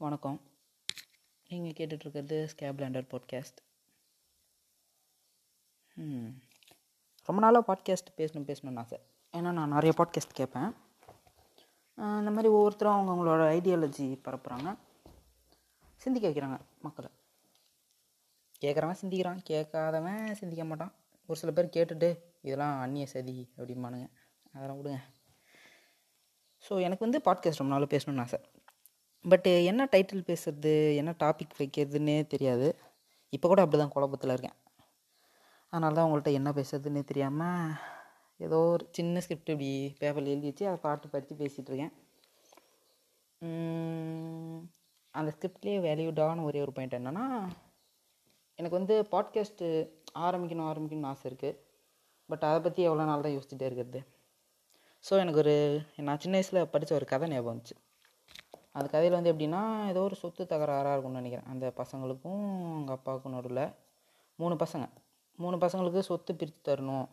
வணக்கம். நீங்கள் கேட்டுட்ருக்கிறது scape lander podcast ரொம்ப நாளாக பாட்காஸ்ட் பேசணும் பேசணும்னு ஆசை. ஏன்னா நான் நிறைய பாட்காஸ்ட் கேட்பேன். இந்த மாதிரி ஒவ்வொருத்தரும் அவங்கவுங்களோட ஐடியாலஜி பரப்புகிறாங்க சிந்திக்க வைக்கிறாங்க மக்களை. கேட்குறவன் சிந்திக்கிறான் கேட்காதவன் சிந்திக்க மாட்டான். ஒரு சில பேர் கேட்டுட்டு இதெல்லாம் அந்நிய சதி அப்படிம்பானுங்க. அதெல்லாம் விடுங்க. ஸோ எனக்கு வந்து பாட்காஸ்ட் ரொம்ப நாள் பேசணும்னு ஆசை. பட்டு என்ன டைட்டில் பேசுறது? என்ன டாபிக் வைக்கிறதுன்னே தெரியாது. இப்போ கூட அப்படி தான் குழப்பத்தில் இருக்கேன். அதனால தான் உங்கள்கிட்ட என்ன பேசுறதுன்னே தெரியாமல் ஏதோ ஒரு சின்ன ஸ்கிரிப்ட் இப்படி பேப்பரில் எழுதி வச்சு அதை பாட்டு படித்து பேசிகிட்டு இருக்கேன். அந்த ஸ்கிரிப்ட்லேயே வேல்யூடான ஒரே ஒரு பாயிண்ட் என்னென்னா எனக்கு வந்து பாட்காஸ்ட்டு ஆரம்பிக்கணும் ஆரம்பிக்கணும்னு ஆசை இருக்குது பட் அதை பற்றி எவ்வளோ நாள் தான் யோசிச்சுட்டே இருக்கிறது. ஸோ எனக்கு ஒரு நான் சின்ன வயசில் படித்த ஒரு கதை ஞாபகம் வந்துச்சு. அந்த கதையில் வந்து எப்படின்னா ஏதோ ஒரு சொத்து தகராறாக இருக்கும்னு நினைக்கிறேன். அந்த பசங்களுக்கும் அவங்க அப்பாவுக்கும் நடுவில் மூணு பசங்க. மூணு பசங்களுக்கு சொத்து பிரித்து தரணும்.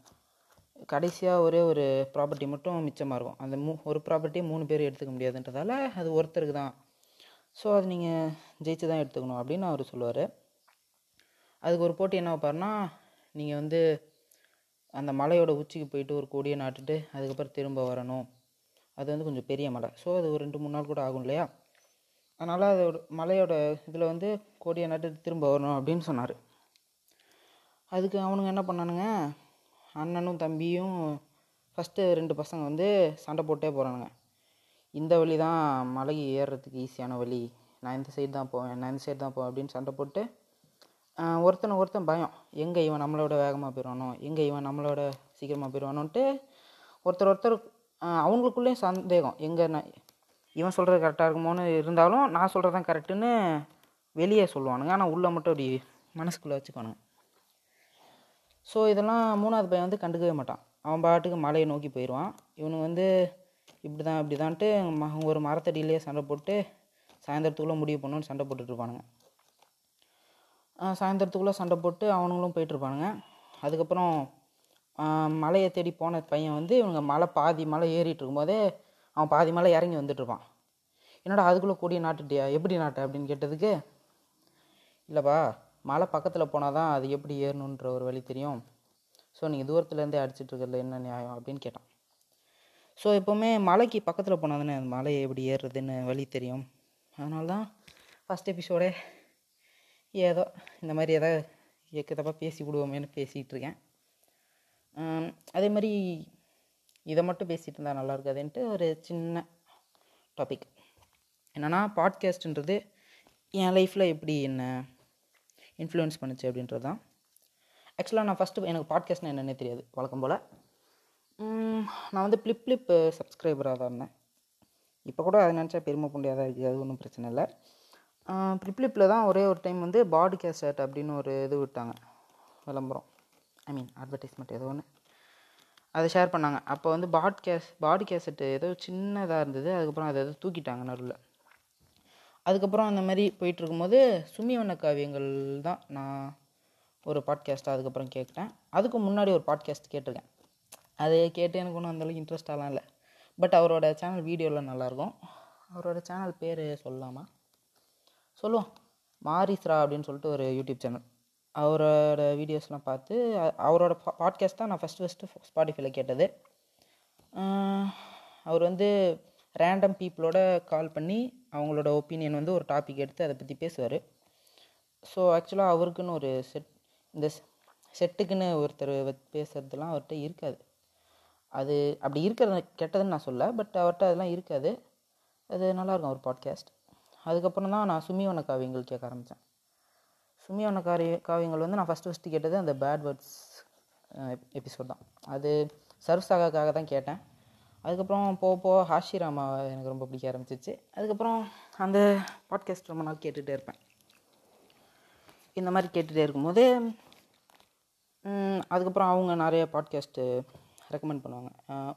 கடைசியாக ஒரே ஒரு ப்ராப்பர்ட்டி மட்டும் மிச்சமாக இருக்கும். அந்த மூ ஒரு ப்ராப்பர்ட்டியை மூணு பேர் எடுத்துக்க முடியாதுன்றதால அது ஒருத்தருக்கு தான். ஸோ அது நீங்கள் ஜெயிச்சு தான் எடுத்துக்கணும் அப்படின்னு அவர் சொல்லுவார். அதுக்கு ஒரு போட்டி என்ன வைப்பாருன்னா நீங்கள் வந்து அந்த மலையோட உச்சிக்கு போயிட்டு ஒரு கொடியை நாட்டுட்டு அதுக்கப்புறம் திரும்ப வரணும். அது வந்து கொஞ்சம் பெரிய மலை. ஸோ அது ஒரு ரெண்டு மூணு நாள் கூட ஆகும் இல்லையா? அதனால் அதோட மலையோட இதில் வந்து கொடியை நட்டுட்டு திரும்ப வரணும் அப்படின்னு சொன்னார். அதுக்கு அவனுங்க என்ன பண்ணானுங்க? அண்ணனும் தம்பியும் ஃபஸ்ட்டு ரெண்டு பசங்க வந்து சண்டை போட்டே போகிறானுங்க இந்த வழி தான் மலை ஏறுறதுக்கு ஈஸியான வழி. நான் இந்த சைடு தான் போவேன் நான் இந்த சைடு தான் போவேன் அப்படின்னு சண்டை போட்டு ஒருத்தனை ஒருத்தன் பயம். எங்கே இவன் நம்மளோட வேகமாக போயிடுவானோ? எங்கே இவன் நம்மளோட சீக்கிரமாக போயிடுவானோன்ட்டு ஒருத்தர் ஒருத்தர் அவங்களுக்குள்ளேயும் சந்தேகம். எங்கே நான் இவன் சொல்கிறது கரெக்டாக இருக்குமோன்னு இருந்தாலும் நான் சொல்கிறது தான் கரெக்டுன்னு வெளியே சொல்லுவானுங்க. ஆனால் உள்ளே மட்டும் அப்படி மனசுக்குள்ளே வச்சுக்குவானுங்க. ஸோ இதெல்லாம் மூணாவது பையன் வந்து கண்டுக்கவே மாட்டான். அவன் பாட்டுக்கு மலையை நோக்கி போயிடுவான் இவனு வந்து இப்படி தான் இப்படி தான்ட்டு ம- ஒரு மரத்தடியிலே சண்டை போட்டு சாயந்தரத்துக்குள்ளே முடிவு பண்ணணும்னு சண்டை போட்டுட்ருப்பானுங்க சாயந்தரத்துக்குள்ளே சண்டை போட்டு அவனுங்களும் போயிட்டுருப்பானுங்க அதுக்கப்புறம் மலையை தேடி போன பையன் வந்து இவனுங்க மலை பாதி மலை ஏறிட்டு இருக்கும்போதே அவன் பாதி மலை இறங்கி வந்துட்டுருப்பான் என்னடா அதுக்குள்ளே கொடியை நாட்டுட்டியா? எப்படி நாட்ட? அப்படின்னு கேட்டதுக்கு இல்லைப்பா மலை பக்கத்தில் போனால் தான் அது எப்படி ஏறணுன்ற ஒரு வழி தெரியும். ஸோ நீங்கள் தூரத்துலேருந்தே அடிச்சிட்ருக்கிறதுல என்ன நியாயம்? அப்படின்னு கேட்டான். ஸோ எப்போவுமே மலைக்கு பக்கத்தில் போனால் தானே அந்த மலையை எப்படி ஏறுறதுன்னு வழி தெரியும். அதனால தான் ஃபஸ்ட் எபிசோடே ஏதோ இந்த மாதிரி ஏதாவது எக்கத்தப்பாக பேசி விடுவோமேன்னு பேசிகிட்டு இருக்கேன் அதே மாதிரி இதை மட்டும் பேசிகிட்டு இருந்தால் நல்லா இருக்காதுன்ட்டு ஒரு சின்ன டாபிக் என்னென்னா பாட்காஸ்ட்ன்றது என் லைஃப்பில் எப்படி என்ன இன்ஃப்ளூயன்ஸ் பண்ணுச்சு அப்படின்றது தான் ஆக்சுவலாக நான் ஃபஸ்ட்டு எனக்கு பாட்காஸ்ட்னால் என்னன்னே தெரியாது வழக்கம் போல். நான் வந்து ப்ளிப் ப்ளிப் சப்ஸ்கிரைபராக தான் இருந்தேன். இப்போ கூட அதை நினச்சா பெருமை புண்டியாக தான் இருக்குது அது ஒன்றும் பிரச்சனை இல்லை. ப்ளிப்ளிப்பில் தான் ஒரே ஒரு டைம் வந்து பாடி கேசட் அப்படின்னு ஒரு இது விட்டாங்க விளம்பரம். ஐ மீன் அட்வர்டைஸ்மெண்ட் ஏதோ ஒன்று அதை ஷேர் பண்ணாங்க. அப்போ வந்து பாட் கேஸ் பாடி கேசட்டு ஏதோ சின்னதாக இருந்தது. அதுக்கப்புறம் அதை ஏதோ தூக்கிட்டாங்க நடுவில். அதுக்கப்புறம் அந்த மாதிரி போயிட்டுருக்கும்போது சுமிவண்ண காவியங்கள் தான் நான் ஒரு பாட்காஸ்ட்டாக அதுக்கப்புறம் கேட்டேன். அதுக்கு முன்னாடி ஒரு பாட்காஸ்ட் கேட்டிருக்கேன். அதை கேட்டு எனக்கு ஒன்றும் அந்தளவுக்கு இன்ட்ரெஸ்டாலாம் இல்லை. பட் அவரோட சேனல் வீடியோவில் நல்லாயிருக்கும் அவரோட சேனல் பேர் சொல்லலாமா? சொல்லுவோம். மாரிஸ்ரா அப்படின்னு சொல்லிட்டு ஒரு யூடியூப் சேனல் அவரோட வீடியோஸ்லாம் பார்த்து அவரோட பா பாட்காஸ்ட் தான் நான் ஃபஸ்ட்டு ஃபஸ்ட்டு ஸ்பாட்டிஃபைல கேட்டது. அவர் வந்து ரேண்டம் பீப்புளோட கால் பண்ணி அவங்களோட ஒப்பீனியன் வந்து ஒரு டாபிக் எடுத்து அதை பற்றி பேசுவார். ஸோ ஆக்சுவலாக அவருக்குன்னு ஒரு செட் இந்த செட்டுக்குன்னு ஒருத்தர் வ- பேசுறதுலாம் அவர்கிட்ட இருக்காது. அது அப்படி இருக்கிறது கெட்டதுன்னு நான் சொல்ல பட் அவர்கிட்ட அதெல்லாம் இருக்காது. அது நல்லாயிருக்கும் அவர் பாட்காஸ்ட் அதுக்கப்புறம் தான் நான் சுமி காவியங்கள் கேட்க ஆரம்பித்தேன் சுமிவன காரிய காவியங்கள் வந்து நான் ஃபஸ்ட்டு ஃபஸ்ட்டு கேட்டது அந்த பேட் வேர்ட்ஸ் எபிசோட் தான். அது சர்வசாகாக்காக தான் கேட்டேன். அதுக்கப்புறம் போக போக ஹாஷிராமா எனக்கு ரொம்ப பிடிக்க ஆரம்பிச்சிச்சு. அதுக்கப்புறம் அந்த பாட்காஸ்ட் ரொம்ப நாள் கேட்டுகிட்டே இருப்பேன். இந்த மாதிரி கேட்டுகிட்டே இருக்கும்போது அதுக்கப்புறம் அவங்க நிறைய பாட்காஸ்ட்டு ரெக்கமெண்ட் பண்ணுவாங்க.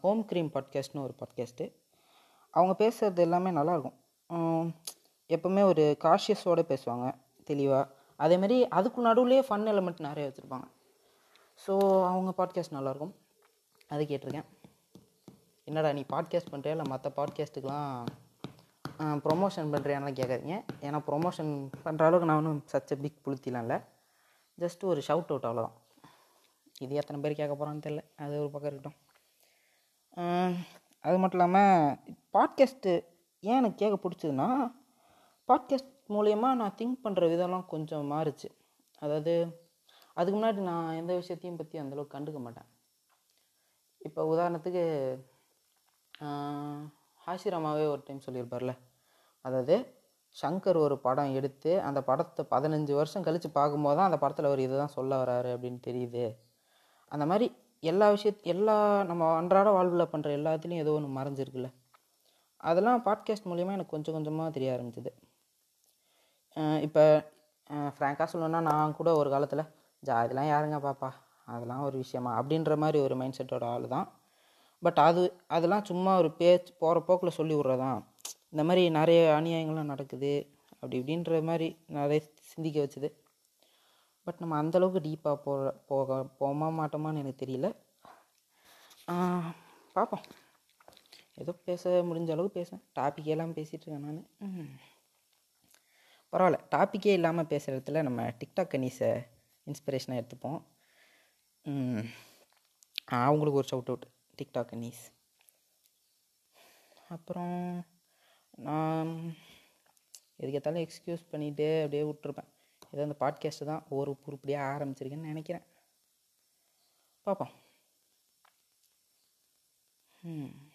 ஓம் க்ரீம் பாட்காஸ்ட்னு ஒரு பாட்காஸ்ட்டு அவங்க பேசுகிறது எல்லாமே நல்லாயிருக்கும் எப்போவுமே ஒரு காஷியஸோடு பேசுவாங்க தெளிவாக அதேமாரி அதுக்கு நடுவுலேயே ஃபன் எலமெண்ட் நிறைய வச்சுருப்பாங்க. ஸோ அவங்க பாட்காஸ்ட் நல்லாயிருக்கும் அது கேட்டிருக்கேன். என்னடா நீ பாட்காஸ்ட் பண்ணுறியா இல்லை மற்ற பாட்காஸ்ட்டுக்கெலாம் ப்ரொமோஷன் பண்ணுறியானலாம் கேட்காதீங்க. ஏன்னா ப்ரொமோஷன் பண்ணுற அளவுக்கு நான் ஒன்றும் சச்ச பிக் புளுத்திலாம் இல்லை. ஜஸ்ட் ஒரு ஷவுட் அவுட் அவ்வளோதான் இது எத்தனை பேர் கேட்க போகிறான்னு தெரில அது ஒரு பக்கம் இருக்கட்டும். அது மட்டும் இல்லாமல் பாட்காஸ்ட்டு ஏன் எனக்கு கேட்க பிடிச்சதுன்னா பாட்காஸ்ட் மூலயமா நான் திங்க் பண்ணுற விதம்லாம் கொஞ்சம் மாறுச்சு. அதாவது அதுக்கு முன்னாடி நான் எந்த விஷயத்தையும் பற்றி அந்தளவுக்கு கண்டுக்க மாட்டேன். இப்போ உதாரணத்துக்கு ஹாசிராமாவே ஒரு டைம் சொல்லியிருப்பார்ல. அதாவது சங்கர் ஒரு படம் எடுத்து அந்த படத்தை பதினஞ்சு வருஷம் கழித்து பார்க்கும்போது தான் அந்த படத்தில் அவர் இதுதான் சொல்ல வராரு அப்படின்னு தெரியுது. அந்த மாதிரி எல்லா விஷயத் எல்லா நம்ம அன்றாட வாழ்வில் பண்ணுற எல்லாத்துலேயும் ஏதோ ஒன்று மறைஞ்சிருக்குல்ல. அதெல்லாம் பாட்காஸ்ட் மூலிமா எனக்கு கொஞ்சம் கொஞ்சமாக தெரிய ஆரம்பிச்சது. இப்போ ஃப்ராங்காக சொல்லணுன்னா நான் கூட ஒரு காலத்தில் ஜா யாருங்க பாப்பா? அதெல்லாம் ஒரு விஷயமா? அப்படின்ற மாதிரி ஒரு மைண்ட் செட்டோட ஆள் தான் பட் அது அதெல்லாம் சும்மா ஒரு பேச்சு போகிற போக்கில் சொல்லி விட்றதான் இந்த மாதிரி நிறைய அநியாயங்கள்லாம் நடக்குது. அப்படி இப்படின்ற மாதிரி நிறைய சிந்திக்க வச்சுது. பட் நம்ம அந்தளவுக்கு டீப்பாக போகிற போக போமா மாட்டோமான்னு எனக்கு தெரியல. பார்ப்போம் ஏதோ பேச முடிஞ்ச அளவுக்கு பேசுவேன் டாபிக் எல்லாம் பேசிகிட்டு இருக்கேன் நான். பரவாயில்ல. டாப்பிக்கே இல்லாமல் பேசுகிற இடத்துல நம்ம டிக்டாக் கனீஸை இன்ஸ்பிரேஷனாக எடுத்துப்போம். அவங்களுக்கு ஒரு ஷவுட் அவுட் டிக்டாக் கனீஸ் அப்புறம் நான் எதுக்கேற்றாலும் எக்ஸ்கியூஸ் பண்ணிகிட்டே அப்படியே விட்ருப்பேன் ஏதோ அந்த பாட்காஸ்ட்டு தான் ஒரு உருப்படியாக ஆரம்பிச்சிருக்கேன்னு நினைக்கிறேன். பார்ப்போம். ம்.